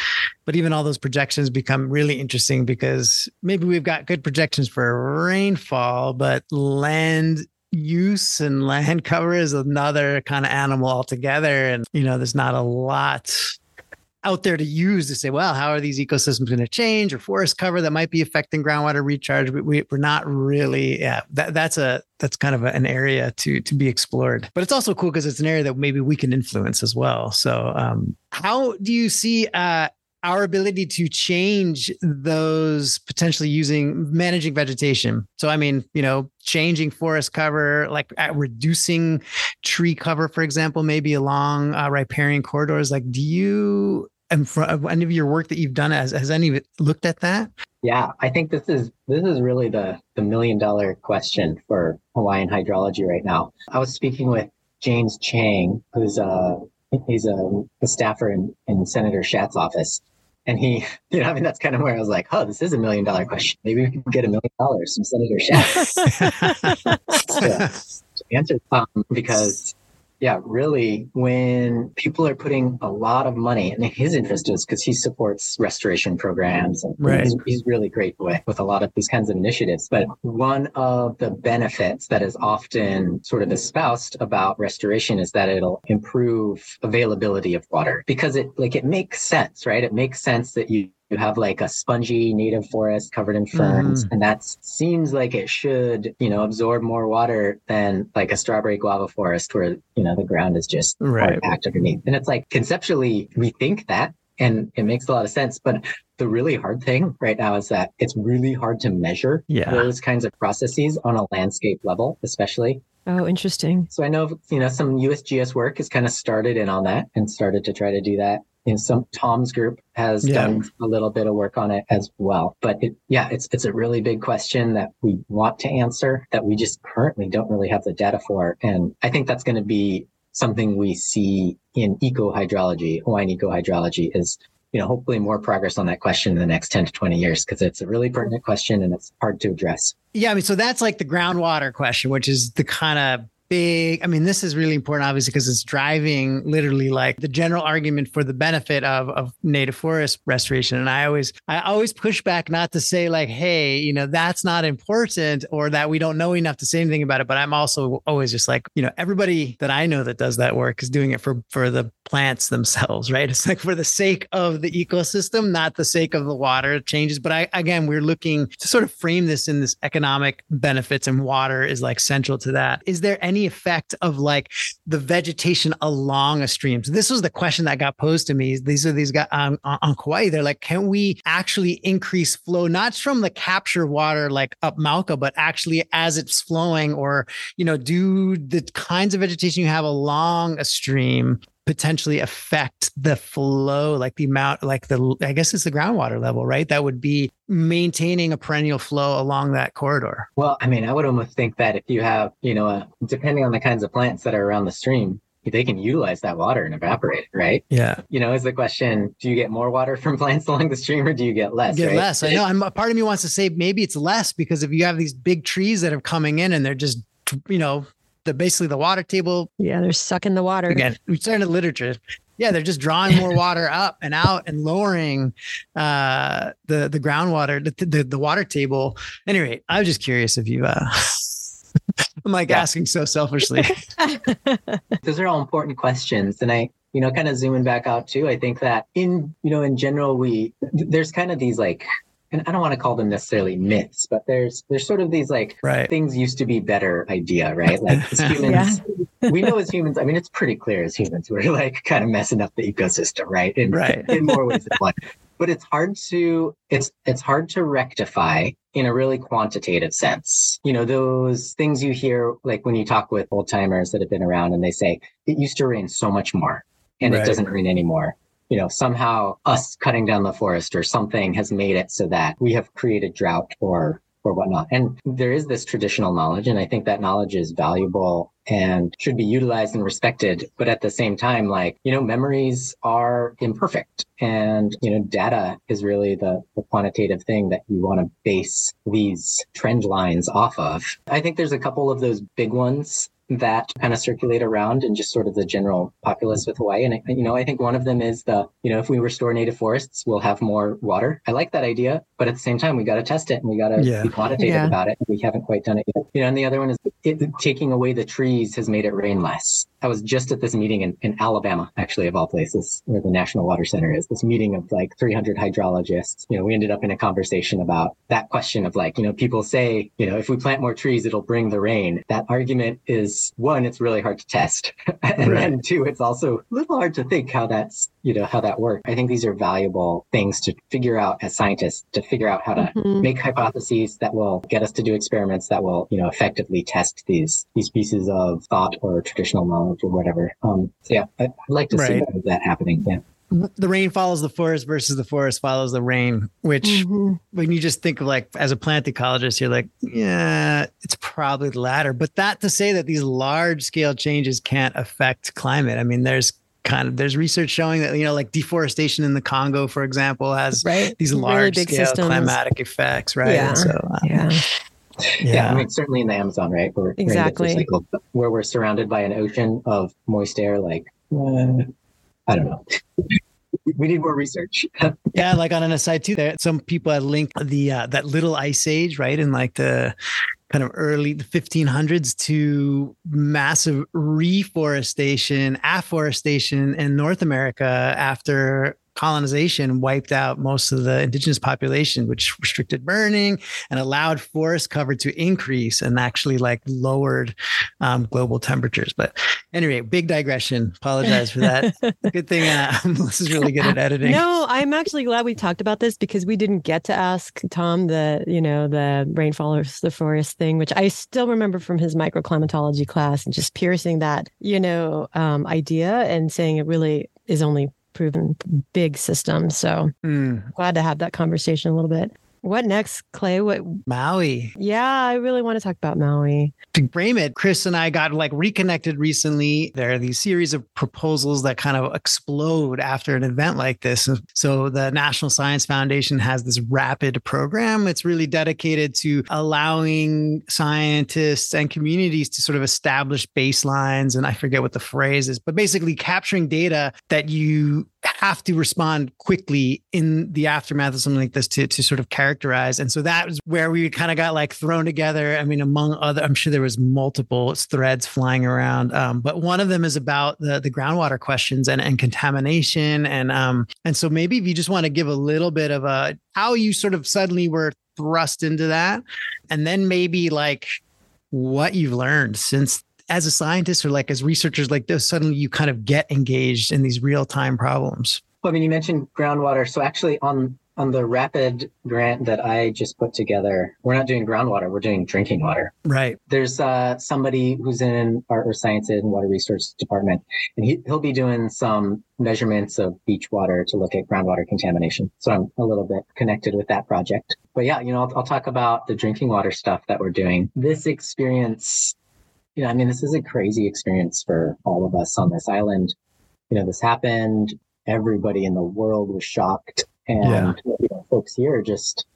but even all those projections become really interesting because maybe we've got good projections for rainfall but land use and land cover is another kind of animal altogether and you know there's not a lot out there to use to say, well, how are these ecosystems going to change or forest cover that might be affecting groundwater recharge? We, we're not really, yeah, that, that's a, that's kind of a, an area to, to be explored, but it's also cool because it's an area that maybe we can influence as well. So, um, how do you see, uh, our ability to change those potentially using managing vegetation. So, I mean, you know, changing forest cover, like uh, reducing tree cover, for example, maybe along uh, riparian corridors. Like, do you, and from any of your work that you've done, has, has any looked at that? yeah, I think this is this is really the the million dollar question for Hawaiian hydrology right now. I was speaking with James Chang, who's a he's a, a staffer in, in Senator Schatz's office. And he, you know, I mean, that's kind of where I was like, oh, this is a million dollar question. Maybe we can get a million dollars from Senator Schatz to answer. Um, because, yeah, really, when people are putting a lot of money, and his interest is because he supports restoration programs, and Right. he's, he's really great with, with a lot of these kinds of initiatives. But one of the benefits that is often sort of espoused about restoration is that it'll improve availability of water because it like it makes sense, right? It makes sense that you you have like a spongy native forest covered in ferns mm. and that seems like it should you know absorb more water than like a strawberry guava forest where you know the ground is just Right. packed underneath and it's like conceptually we think that and it makes a lot of sense but the really hard thing right now is that it's really hard to measure Yeah. those kinds of processes on a landscape level especially Oh, interesting. so I know, you know, some USGS work has kind of started in on that and started to try to do that. And some Tom's group has Yeah. done a little bit of work on it as well. But it, yeah, it's it's a really big question that we want to answer that we just currently don't really have the data for. And I think that's going to be something we see in eco hydrology, Hawaiian eco hydrology is you know, hopefully more progress on that question in the next 10 to 20 years because it's a really pertinent question and it's hard to address. Yeah, I mean, so that's like the groundwater question, which is the kind of big i mean this is really important obviously because it's driving literally like the general argument for the benefit of of native forest restoration. And i always i always push back not to say like hey you know that's not important or that we don't know enough to say anything about it. But i'm also always just like you know everybody that i know that does that work is doing it for for the plants themselves right? It's like for the sake of the ecosystem not the sake of the water changes. But i again we're looking to sort of frame this in this economic benefits and water is like central to that. Is there any any effect of like the vegetation along a stream? So this was the question that got posed to me. These are these guys um, on, on Kauai. They're like, can we actually increase flow, not from the capture water like up Mauka, but actually as it's flowing or, you know, do the kinds of vegetation you have along a stream potentially affect the flow, like the amount, like the, I guess it's the groundwater level, right? That would be maintaining a perennial flow along that corridor. Well, I mean, I would almost think that if you have, you know, uh, depending on the kinds of plants that are around the stream, they can utilize that water and evaporate it, right? Yeah. You know, is the question: Do you get more water from plants along the stream, or do you get less? Get right? less. I know. I'm a part of me wants to say maybe it's less because if you have these big trees that are coming in and they're just, you know, the basically the water table. Yeah, they're sucking the water. Again, we turn to literature. Yeah, they're just drawing more water up and out and lowering uh, the the groundwater, the, the the water table. Anyway, I was just curious if you. Uh, I'm like yeah. asking so selfishly. Those are all important questions, and I, you know, kind of zooming back out too. I think that in, you know, in general, we there's kind of these like and I don't want to call them necessarily myths, but there's there's sort of these like right. things used to be better idea, right? Like as humans, yeah. we know as humans. I mean, it's pretty clear as humans we're like kind of messing up the ecosystem, right? In, right. in more ways than one. But it's hard to it's it's hard to rectify in a really quantitative sense. You know, those things you hear like when you talk with old timers that have been around and they say it used to rain so much more and right. it doesn't rain anymore you know, somehow us cutting down the forest or something has made it so that we have created drought or or whatnot. And there is this traditional knowledge, and I think that knowledge is valuable and should be utilized and respected. But at the same time, like, you know, memories are imperfect. And, you know, data is really the, the quantitative thing that you want to base these trend lines off of. I think there's a couple of those big ones that kind of circulate around and just sort of the general populace with Hawaii. And, you know, I think one of them is the, you know, if we restore native forests, we'll have more water. I like that idea, but at the same time, we got to test it and we got to yeah. be quantitative yeah. about it. We haven't quite done it yet. You know, and the other one is it, taking away the trees has made it rain less. I was just at this meeting in, in Alabama, actually, of all places, where the National Water Center is. This meeting of like 300 hydrologists. You know, we ended up in a conversation about that question of like, you know, people say, you know, if we plant more trees, it'll bring the rain. That argument is one, it's really hard to test, and right. then two, it's also a little hard to think how that's, you know, how that works. I think these are valuable things to figure out as scientists to figure out how to mm-hmm. make hypotheses that will get us to do experiments that will, you know, effectively test these these pieces of thought or traditional knowledge or whatever. Um, so yeah, I'd like to right. see that happening. Yeah. The rain follows the forest versus the forest follows the rain, which mm-hmm. when you just think of like as a plant ecologist, you're like, yeah, it's probably the latter. But that to say that these large scale changes can't affect climate. I mean, there's kind of there's research showing that you know like deforestation in the Congo, for example, has right. these large really scale systems. climatic effects, right? Yeah. So, um, yeah. Yeah. yeah. I mean, certainly in the Amazon, right? Where, exactly. Where we're surrounded by an ocean of moist air, like, uh, I don't know. we need more research. yeah, like on an aside too, there some people had linked the uh, that little ice age, right, in like the kind of early the 1500s to massive reforestation, afforestation in North America after colonization wiped out most of the indigenous population, which restricted burning and allowed forest cover to increase and actually like lowered um, global temperatures. But anyway, big digression. Apologize for that. good thing uh, Melissa's really good at editing. No, I'm actually glad we talked about this because we didn't get to ask Tom the, you know, the rainfall or the forest thing, which I still remember from his microclimatology class and just piercing that, you know, um, idea and saying it really is only proven big system. So mm. glad to have that conversation a little bit. What next, Clay? What Maui. Yeah, I really want to talk about Maui. To frame it, Chris and I got like reconnected recently. There are these series of proposals that kind of explode after an event like this. So the National Science Foundation has this rapid program. It's really dedicated to allowing scientists and communities to sort of establish baselines. And I forget what the phrase is, but basically capturing data that you have to respond quickly in the aftermath of something like this to, to sort of characterize. And so that was where we kind of got like thrown together. I mean, among other, I'm sure there was multiple threads flying around. Um, but one of them is about the, the groundwater questions and, and contamination. And, um, and so maybe if you just want to give a little bit of a, how you sort of suddenly were thrust into that. And then maybe like what you've learned since as a scientist or like as researchers like this, suddenly you kind of get engaged in these real time problems? Well, I mean, you mentioned groundwater. So actually, on on the rapid grant that I just put together, we're not doing groundwater, we're doing drinking water. Right. There's uh, somebody who's in our earth sciences and water resource department, and he, he'll be doing some measurements of beach water to look at groundwater contamination. So I'm a little bit connected with that project. But yeah, you know, I'll, I'll talk about the drinking water stuff that we're doing. This experience you know, I mean, this is a crazy experience for all of us on this island. You know, this happened. Everybody in the world was shocked. And yeah. you know, folks here just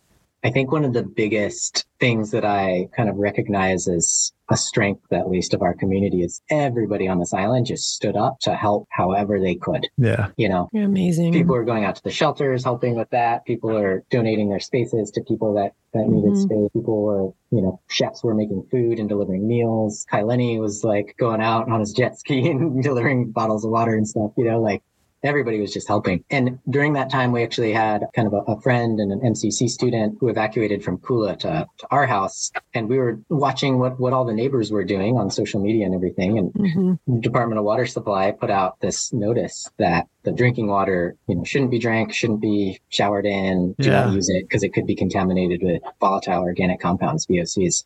I think one of the biggest things that I kind of recognize as a strength, at least of our community, is everybody on this island just stood up to help however they could. Yeah. You know, You're amazing. People are going out to the shelters, helping with that. People are donating their spaces to people that, that needed mm-hmm. space. People were, you know, chefs were making food and delivering meals. Kai Lenny was like going out on his jet ski and delivering bottles of water and stuff, you know, like everybody was just helping. And during that time, we actually had kind of a, a friend and an MCC student who evacuated from Kula to, to, our house. And we were watching what, what all the neighbors were doing on social media and everything. And mm-hmm. Department of Water Supply put out this notice that the drinking water, you know, shouldn't be drank, shouldn't be showered in, do yeah. not use it because it could be contaminated with volatile organic compounds, VOCs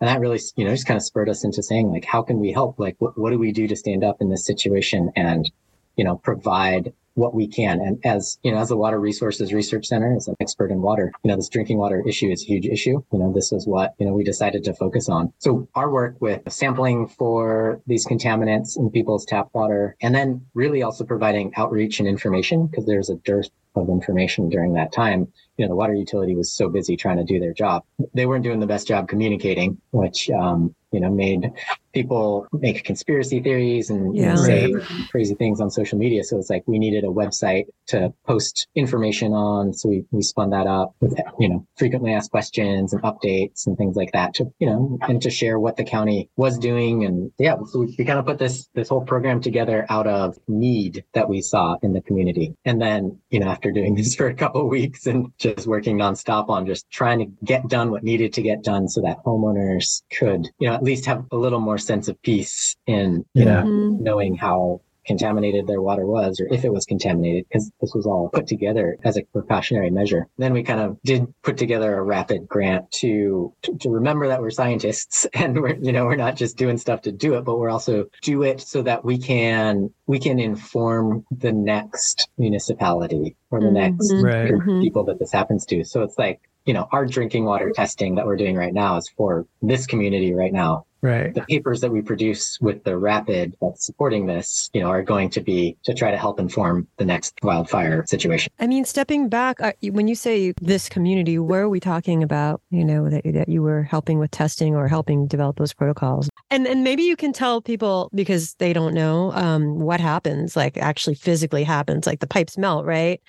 and that really you know just kind of spurred us into saying like how can we help like what, what do we do to stand up in this situation and you know, provide what we can. And as, you know, as the Water Resources Research Center, as an expert in water, you know, this drinking water issue is a huge issue. You know, this is what, you know, we decided to focus on. So our work with sampling for these contaminants in people's tap water, and then really also providing outreach and information because there's a dearth of information during that time. You know, the water utility was so busy trying to do their job. They weren't doing the best job communicating, which, um, you know, made people make conspiracy theories and yeah. you know, say crazy things on social media. So it's like we needed a website to post information on. So we, we spun that up with, you know, frequently asked questions and updates and things like that to, you know, and to share what the county was doing. And yeah, so we, we kind of put this, this whole program together out of need that we saw in the community. And then, you know, after doing this for a couple weeks and just working nonstop on just trying to get done what needed to get done so that homeowners could, you know, at least have a little more sense of peace in, you know, mm-hmm. knowing how contaminated their water was or if it was contaminated because this was all put together as a precautionary measure. Then we kind of did put together a rapid grant to, to, to remember that we're scientists and we're you know we're not just doing stuff to do it but we're also do it so that we can we can inform the next municipality or the mm-hmm. next right. Mm-hmm. people that this happens to. So it's like you know, our drinking water testing that we're doing right now is for this community right now. Right. The papers that we produce with the rapid that's supporting this, you know, are going to be to try to help inform the next wildfire situation. I mean, stepping back, uh, when you say this community, where are we talking about? You know, that, that you were helping with testing or helping develop those protocols, and and maybe you can tell people because they don't know um, what happens, like actually physically happens, like the pipes melt, right?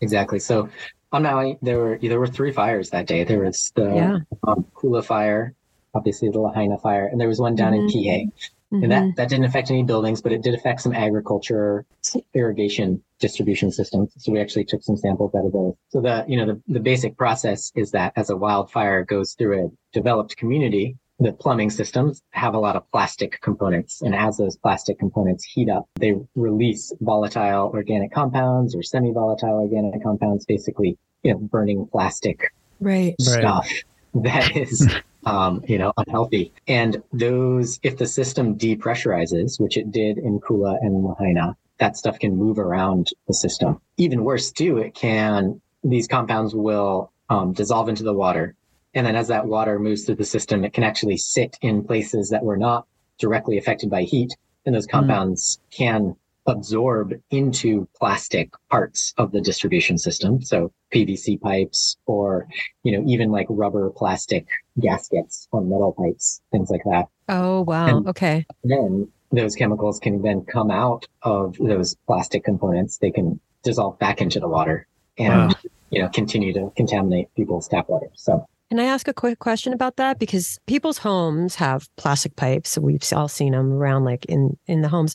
Exactly. So on Maui, there were there were three fires that day. There was the yeah. um, Kula fire, obviously the Lahaina fire, and there was one down mm-hmm. in Kihei. Mm-hmm. And that, mm-hmm. that didn't affect any buildings, but it did affect some agriculture irrigation distribution systems. So we actually took some samples out of those. So the, you know, the, the basic process is that as a wildfire goes through a developed community, the plumbing systems have a lot of plastic components. And as those plastic components heat up, they release volatile organic compounds or semi-volatile organic compounds, basically, you know, burning plastic right. stuff right. that is, um, you know, unhealthy. And those, if the system depressurizes, which it did in Kula and Lahaina, that stuff can move around the system. Even worse too, it can, these compounds will um, dissolve into the water. And then as that water moves through the system, it can actually sit in places that were not directly affected by heat. And those compounds mm. can absorb into plastic parts of the distribution system. So PVC pipes or, you know, even like rubber plastic gaskets on metal pipes, things like that. Oh, wow. And okay. Then those chemicals can then come out of those plastic components. They can dissolve back into the water and, wow. you know, continue to contaminate people's tap water. So can I ask a quick question about that? Because people's homes have plastic pipes. We've all seen them around, like in in the homes.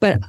But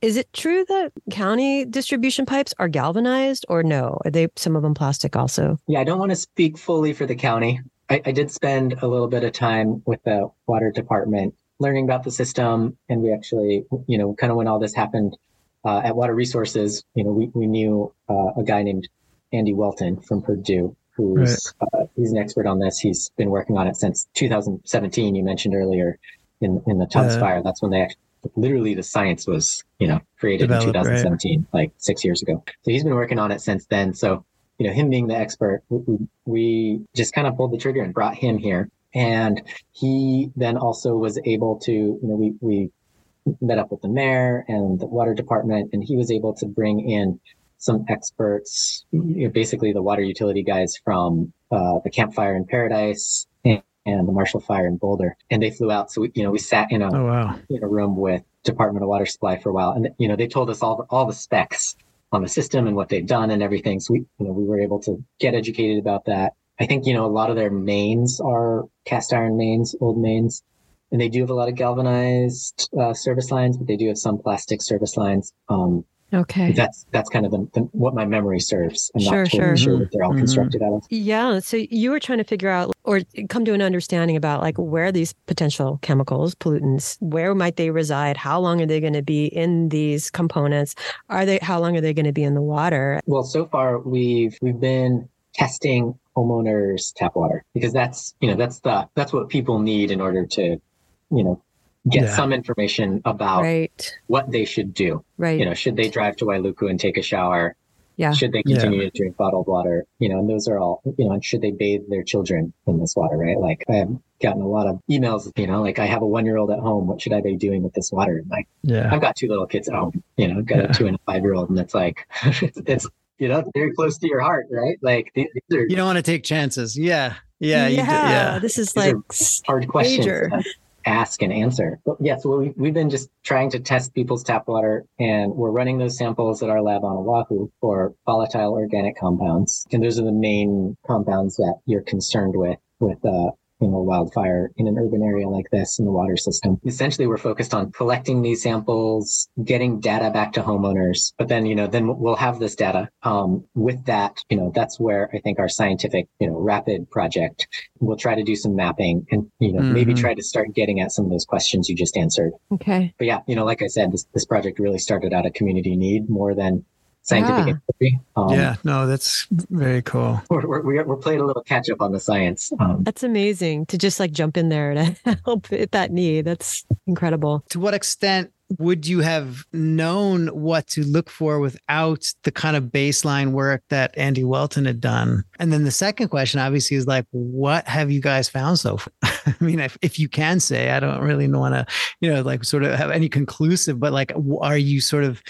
is it true that county distribution pipes are galvanized, or no? Are they some of them plastic also? Yeah, I don't want to speak fully for the county. I, I did spend a little bit of time with the water department learning about the system, and we actually, you know, kind of when all this happened uh, at Water Resources, you know, we we knew uh, a guy named Andy Whelton from Purdue who's right. uh, he's an expert on this. He's been working on it since 2017. You mentioned earlier in in the Tubbs uh, fire. That's when they actually literally the science was you know created in 2017, right. like six years ago. So he's been working on it since then. So you know him being the expert, we, we just kind of pulled the trigger and brought him here. And he then also was able to, you know, we we met up with the mayor and the water department, and he was able to bring in some experts, you know, basically the water utility guys from uh, the Camp Fire in Paradise and, the Marshall Fire in Boulder, and they flew out. So we, you know, we sat in a oh, wow. in a room with Department of Water Supply for a while, and you know, they told us all the, all the specs on the system and what they've done and everything. So we, you know, we were able to get educated about that. I think you know a lot of their mains are cast iron mains, old mains, and they do have a lot of galvanized uh, service lines, but they do have some plastic service lines. Um, Okay. That's that's kind of the, the, what my memory serves. I'm sure, not totally sure. sure what they're all mm-hmm. constructed out of. Yeah. So you were trying to figure out or come to an understanding about like where these potential chemicals, pollutants, where might they reside? How long are they going to be in these components? Are they how long are they going to be in the water? Well, so far we've we've been testing homeowners tap water because that's you know that's the that's what people need in order to you know get yeah. some information about right. what they should do. Right. You know, should they drive to Wailuku and take a shower? Yeah. Should they continue yeah. to drink bottled water? You know, and those are all, you know, and should they bathe their children in this water, right? Like I have gotten a lot of emails, you know, like I have a one year old at home. What should I be doing with this water? like, yeah, I've got two little kids at home, you know, I've got yeah. a two and a five year old and it's like, it's, it's, you know, very close to your heart, right? Like these are, you don't want to take chances. Yeah. Yeah. Yeah. yeah. This is like hard questions ask and answer. But yeah, so we, we've been just trying to test people's tap water and we're running those samples at our lab on Oahu for volatile organic compounds. And those are the main compounds that you're concerned with, with, uh, you know, wildfire in an urban area like this in the water system. Essentially, we're focused on collecting these samples, getting data back to homeowners, but then, you know, then we'll have this data. Um, with that, you know, that's where I think our scientific, you know, rapid project we'll try to do some mapping and, you know, mm-hmm. maybe try to start getting at some of those questions you just answered. Okay. But yeah, you know, like I said, this, this project really started out of community need more than scientific ah. Um, yeah, no, that's very cool. We're, we're, we're, playing a little catch up on the science. Um, that's amazing to just like jump in there to help at that need. That's incredible. To what extent would you have known what to look for without the kind of baseline work that Andy Whelton had done? And then the second question, obviously, is like, what have you guys found so far? I mean, if, if you can say, I don't really want to, you know, like sort of have any conclusive, but like, are you sort of,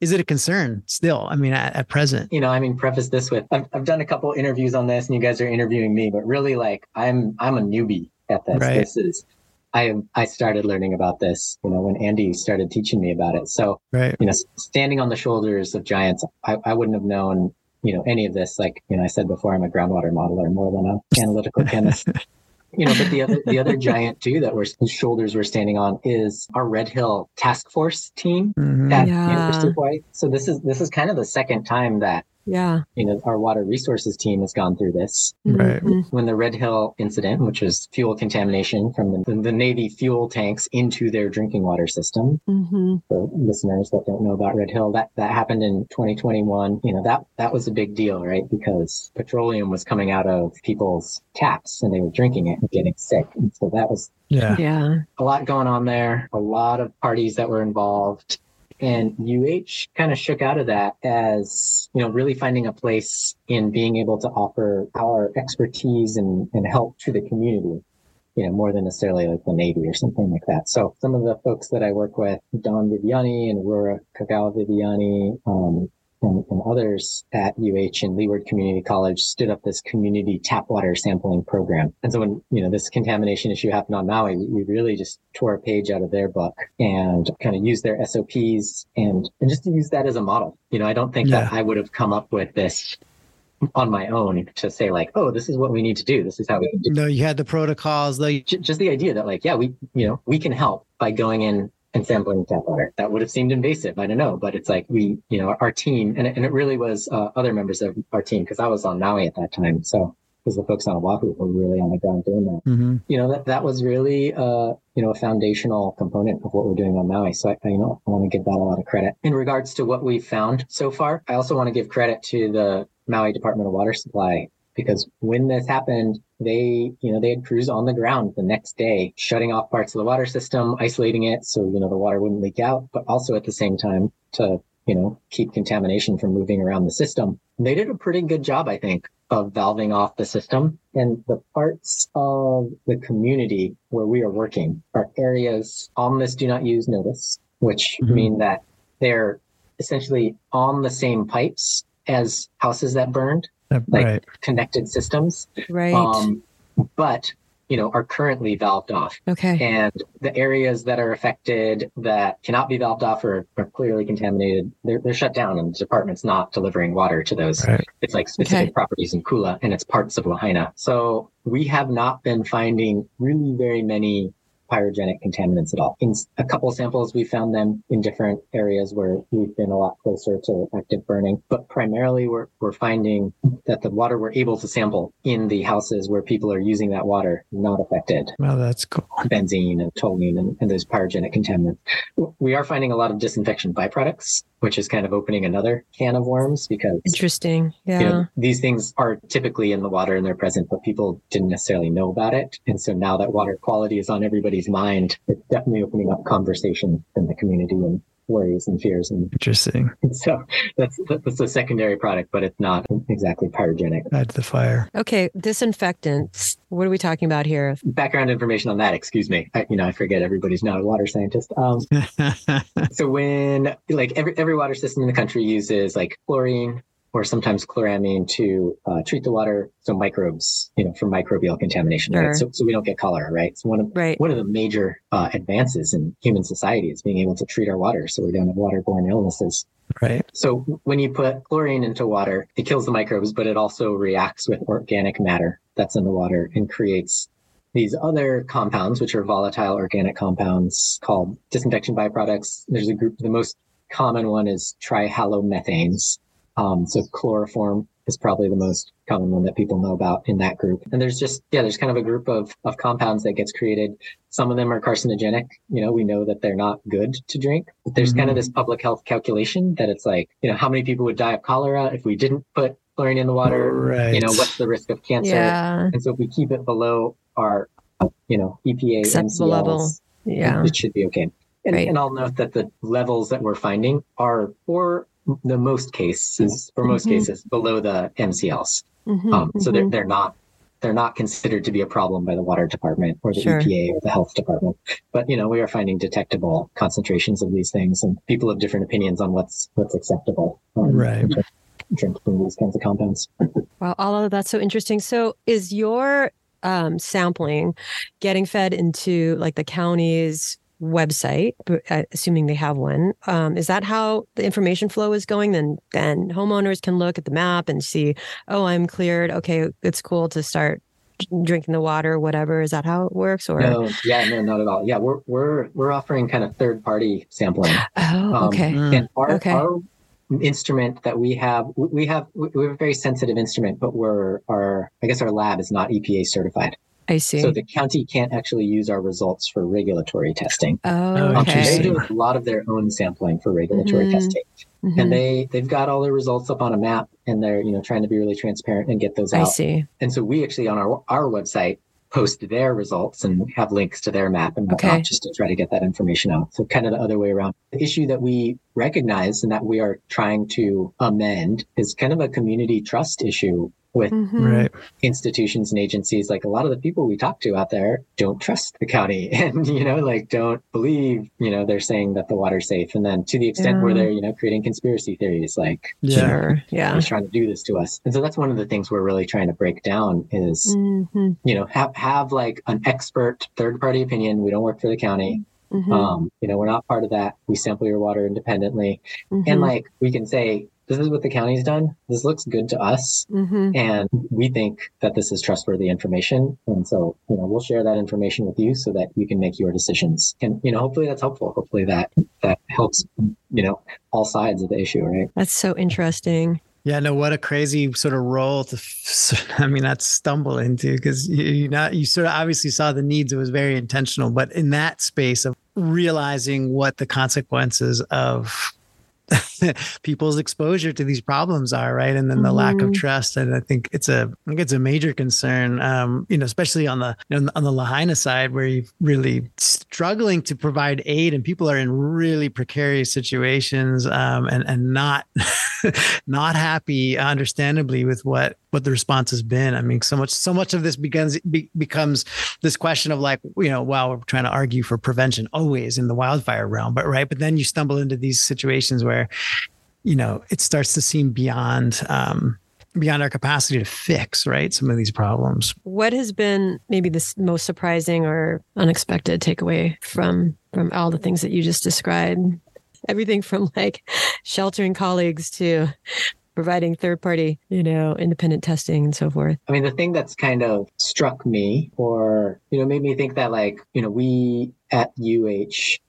is it a concern still? I mean, at, at present? You know, I mean, preface this with, I've, I've done a couple interviews on this and you guys are interviewing me, but really like, I'm, I'm a newbie at this. Right. This is, I I started learning about this, you know, when Andy started teaching me about it. So, right. you know, standing on the shoulders of giants, I, I wouldn't have known, you know, any of this. Like, you know, I said before, I'm a groundwater modeler more than an analytical chemist. you know, but the other the other giant too that we're whose shoulders we're standing on is our Red Hill Task Force team mm-hmm. at yeah. University of Hawaii. So this is this is kind of the second time that yeah. You know, our water resources team has gone through this. Right. Mm-hmm. When the Red Hill incident, which was fuel contamination from the, the Navy fuel tanks into their drinking water system. Mm-hmm. For listeners that don't know about Red Hill, that, that happened in 2021. You know, that, that was a big deal, right? Because petroleum was coming out of people's taps and they were drinking it and getting sick. And so that was yeah. Yeah. A lot going on there, a lot of parties that were involved. And UH kind of shook out of that as, you know, really finding a place in being able to offer our expertise and, and help to the community you know, more than necessarily like the Navy or something like that. So some of the folks that I work with, Don Viviani and Aurora Kagawa Viviani, um, and, and, others at UH and Leeward Community College stood up this community tap water sampling program. And so when, you know, this contamination issue happened on Maui, we really just tore a page out of their book and kind of used their SOPs and, and just to use that as a model. You know, I don't think yeah. that I would have come up with this on my own to say like, oh, this is what we need to do. This is how we can do. No, you had the protocols. Though. Just the idea that like, yeah, we, you know, we can help by going in and sampling tap water. That would have seemed invasive. I don't know, but it's like we, you know, our team, and it, and it really was uh, other members of our team because I was on Maui at that time. So because the folks on Oahu were really on the ground doing that. Mm-hmm. You know, that, that was really, uh, you know, a foundational component of what we're doing on Maui. So I, I, you know, I want to give that a lot of credit. In regards to what we've found so far, I also want to give credit to the Maui Department of Water Supply because when this happened, they, you know, they had crews on the ground the next day, shutting off parts of the water system, isolating it so, you know, the water wouldn't leak out, but also at the same time to, you know, keep contamination from moving around the system. They did a pretty good job, I think, of valving off the system. And the parts of the community where we are working are areas on this do not use notice, which mm-hmm. mean that they're essentially on the same pipes as houses that burned, like right. connected systems. Right. Um, but you know, are currently valved off. Okay. And the areas that are affected that cannot be valved off or are clearly contaminated, they're, they're shut down and the department's not delivering water to those. Right. It's like specific okay. properties in Kula and it's parts of Lahaina. So we have not been finding really very many pyrogenic contaminants at all. In a couple samples, we found them in different areas where we've been a lot closer to active burning, but primarily we're, we're finding that the water we're able to sample in the houses where people are using that water not affected. Well, that's cool. Benzene and toluene and, and those pyrogenic contaminants. We are finding a lot of disinfection byproducts which is kind of opening another can of worms because interesting. Yeah. You know, these things are typically in the water and they're present, but people didn't necessarily know about it. And so now that water quality is on everybody's mind, it's definitely opening up conversation in the community and worries and fears. And interesting. So that's that's a secondary product, but it's not exactly pyrogenic. Add to the fire. Okay, disinfectants. What are we talking about here? Background information on that. Excuse me. I, you know, I forget everybody's not a water scientist. Um, so when like every every water system in the country uses like chlorine, or sometimes chloramine to uh, treat the water so microbes, you know, for microbial contamination, sure. right? So, so we don't get cholera, right? So one of right. one of the major uh, advances in human society is being able to treat our water so we don't have waterborne illnesses. Right. So when you put chlorine into water, it kills the microbes, but it also reacts with organic matter that's in the water and creates these other compounds, which are volatile organic compounds called disinfection byproducts. There's a group, the most common one is trihalomethanes. Um, so chloroform is probably the most common one that people know about in that group. And there's just, yeah, there's kind of a group of, of compounds that gets created. Some of them are carcinogenic. You know, we know that they're not good to drink. But there's mm-hmm. kind of this public health calculation that it's like, you know, how many people would die of cholera if we didn't put chlorine in the water? Right. You know, what's the risk of cancer? Yeah. And so if we keep it below our, you know, EPA, acceptable MCLs, level, yeah, it, it should be okay. And, right. and I'll note that the levels that we're finding are for the most cases, for most mm-hmm. cases, below the MCLs. Mm-hmm, um, so mm-hmm. they're they're not they're not considered to be a problem by the water department or the sure. EPA or the health department. But you know, we are finding detectable concentrations of these things, and people have different opinions on what's what's acceptable. Um, right. Drinking these kinds of compounds. Wow, all of that's so interesting. So, is your um, sampling getting fed into like the county's website, uh, assuming they have one. Um, is that how the information flow is going? Then, then homeowners can look at the map and see, oh, I'm cleared. Okay, it's cool to start drinking the water, whatever. Is that how it works? Or no, yeah, no, not at all. Yeah, we're we're we're offering kind of third party sampling. Oh, um, okay. Um, and our okay. our instrument that we have, we have we have a very sensitive instrument, but we're our I guess our lab is not EPA certified. I see. So the county can't actually use our results for regulatory testing. Oh, okay. they do a lot of their own sampling for regulatory mm-hmm. testing, mm-hmm. and they they've got all their results up on a map, and they're you know trying to be really transparent and get those out. I see. And so we actually on our our website post their results and have links to their map and whatnot Okay. just to try to get that information out. So kind of the other way around. The issue that we recognize and that we are trying to amend is kind of a community trust issue with Mhm. Right. institutions and agencies like a lot of the people we talk to out there don't trust the county and you know like don't believe you know they're saying that the water's safe and then to the extent where they're you know creating conspiracy theories like Yeah. Sure. Yeah. he's trying to do this to us and so that's one of the things we're really trying to break down is Mhm. you know have have like an expert third party opinion we don't work for the county Mhm. um you know we're not part of that we sample your water independently Mhm. and like we can say this is what the county's done. This looks good to us. Mhm. and we think that this is trustworthy information. And so you know we'll share that information with you so that you can make your decisions. And you know hopefully that's helpful. Hopefully that that helps you know all sides of the issue right? That's so interesting. Yeah, no, what a crazy sort of role to, I mean, not stumble into because you, you not you sort of obviously saw the needs. It was very intentional, but in that space of realizing what the consequences of people's exposure to these problems are, right, and then the lack of Mhm. trust, and I think it's a I think it's a major concern, um, you know, especially on the you know, on the Lahaina side where you're really struggling to provide aid, and people are in really precarious situations, um, and and not not happy, understandably, with what what the response has been. I mean, so much so much of this begins be, becomes this question of like, you know, wow, we're trying to argue for prevention always in the wildfire realm, but right, but then you stumble into these situations where, you know, it starts to seem beyond. Um, beyond our capacity to fix right some of these problems What has been maybe the most surprising or unexpected takeaway from from all the things that you just described? Everything from like sheltering colleagues to providing third party, you know, independent testing and so forth. i mean the thing that's kind of struck me or you know made me think that like you know we at uh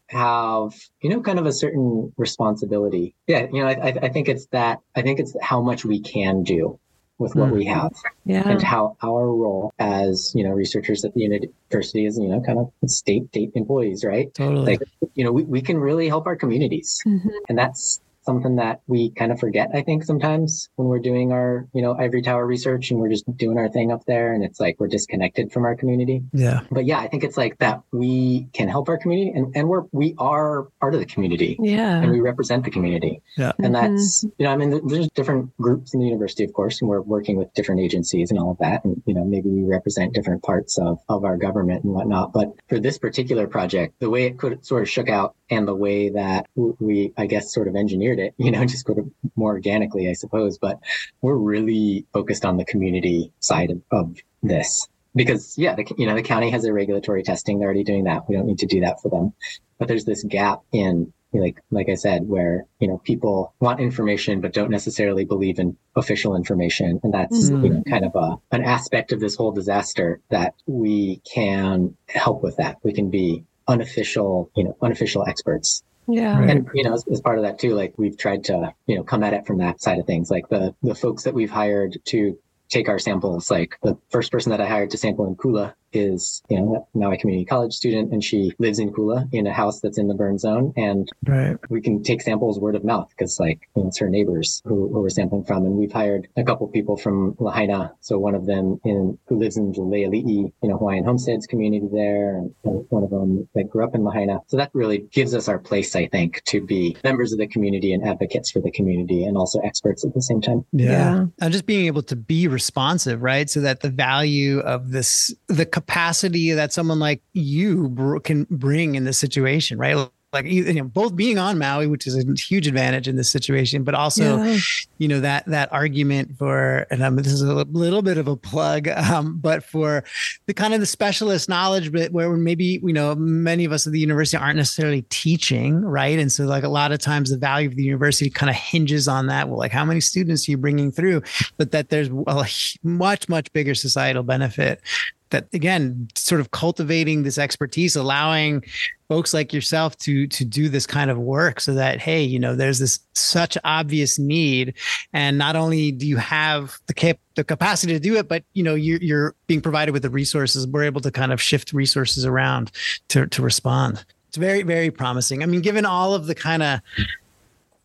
have you know kind of a certain responsibility yeah you know i, I I think it's that i think it's how much we can do with what Hmm. we have Yeah. and how our role as you know researchers at the university is you know kind of state state employees right totally like you know we, we can really help our communities Mhm. and that's something that we kind of forget i think sometimes when we're doing our you know ivory tower research and we're just doing our thing up there and it's like we're disconnected from our community yeah but yeah i think it's like that we can help our community and, and we're we are part of the community Yeah. and we represent the community Yeah. and Mhm. that's you know i mean there's different groups in the university of course and we're working with different agencies and all of that and you know maybe we represent different parts of of our government and whatnot but for this particular project the way it could sort of shook out and the way that we i guess sort of engineered it you know just sort of more organically i suppose. But we're really focused on the community side of, of this because yeah the, you know the county has their regulatory testing. They're already doing that. We don't need to do that for them. But there's this gap in like like I said, where you know people want information but don't necessarily believe in official information, and that's Mhm. you know kind of a an aspect of this whole disaster that we can help with. That. We can be unofficial, you know, unofficial experts, yeah. Right. and you know as, as part of that too, like we've tried to you know come at it from that side of things. Like the the folks that we've hired to take our samples, like the first person that I hired to sample in Kula is you know now a community college student, and she lives in Kula in a house that's in the burn zone, and right. we can take samples word of mouth because like you know, it's her neighbors who, who we're sampling from and we've hired a couple people from lahaina. So one of them in who lives in the Leiali'i, you know hawaiian homesteads community there and one of them that grew up in lahaina. So that really gives us our place i think to be members of the community and advocates for the community and also experts at the same time. Yeah. Yeah. and just being able to be responsive right? So that the value of this the capacity that someone like you br- can bring in this situation right? Like you know both being on maui which is a huge advantage in this situation but also Yeah. you know that that argument for and um, this is a little bit of a plug um, but for the kind of the specialist knowledge but where maybe you know many of us at the university aren't necessarily teaching right? And so like a lot of times the value of the university kind of hinges on that. Well like how many students are you bringing through? But that there's a much much bigger societal benefit that again sort of cultivating this expertise allowing folks like yourself to to do this kind of work so that hey you know there's this such obvious need. And not only do you have the cap- the capacity to do it but you know you're, you're being provided with the resources. We're able to kind of shift resources around to to respond. It's very very promising. I mean given all of the kind of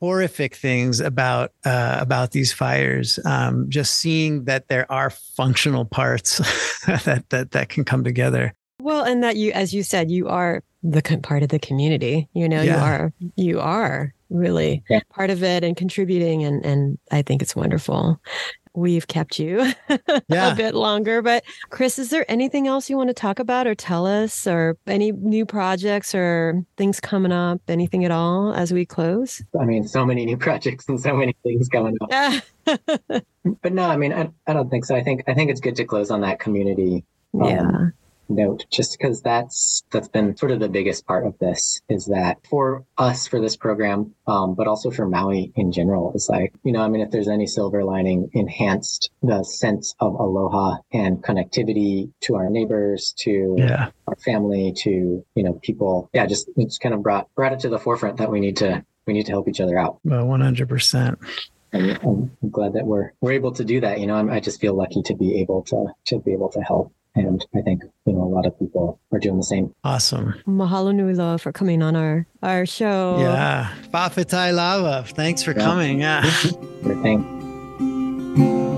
horrific things about uh, about these fires. Um, just seeing that there are functional parts that that that can come together. Well, and that you, as you said, you are the part of the community. You know, yeah. you are you are really yeah. part of it and contributing, and and I think it's wonderful we've kept you yeah. a bit longer. But Chris, is there anything else you want to talk about or tell us, or any new projects or things coming up, anything at all as we close? I mean, so many new projects and so many things coming up. but no, I mean, I, I don't think so. I think I think it's good to close on that community. Um, yeah note just because that's that's been sort of the biggest part of this is that for us for this program um, but also for maui in general is like you know i mean if there's any silver lining enhanced the sense of aloha and connectivity to our neighbors to yeah. our family to you know people yeah just it's kind of brought brought it to the forefront that we need to we need to help each other out well 100% and I'm, glad that we're we're able to do that. You know, I'm, i just feel lucky to be able to to be able to help and I think you know a lot of people are doing the same. Awesome. Mahalo nui loa for coming on our our show. Yeah. Fa'afetai lava. Thanks for yeah. coming. Yeah. Sure thing.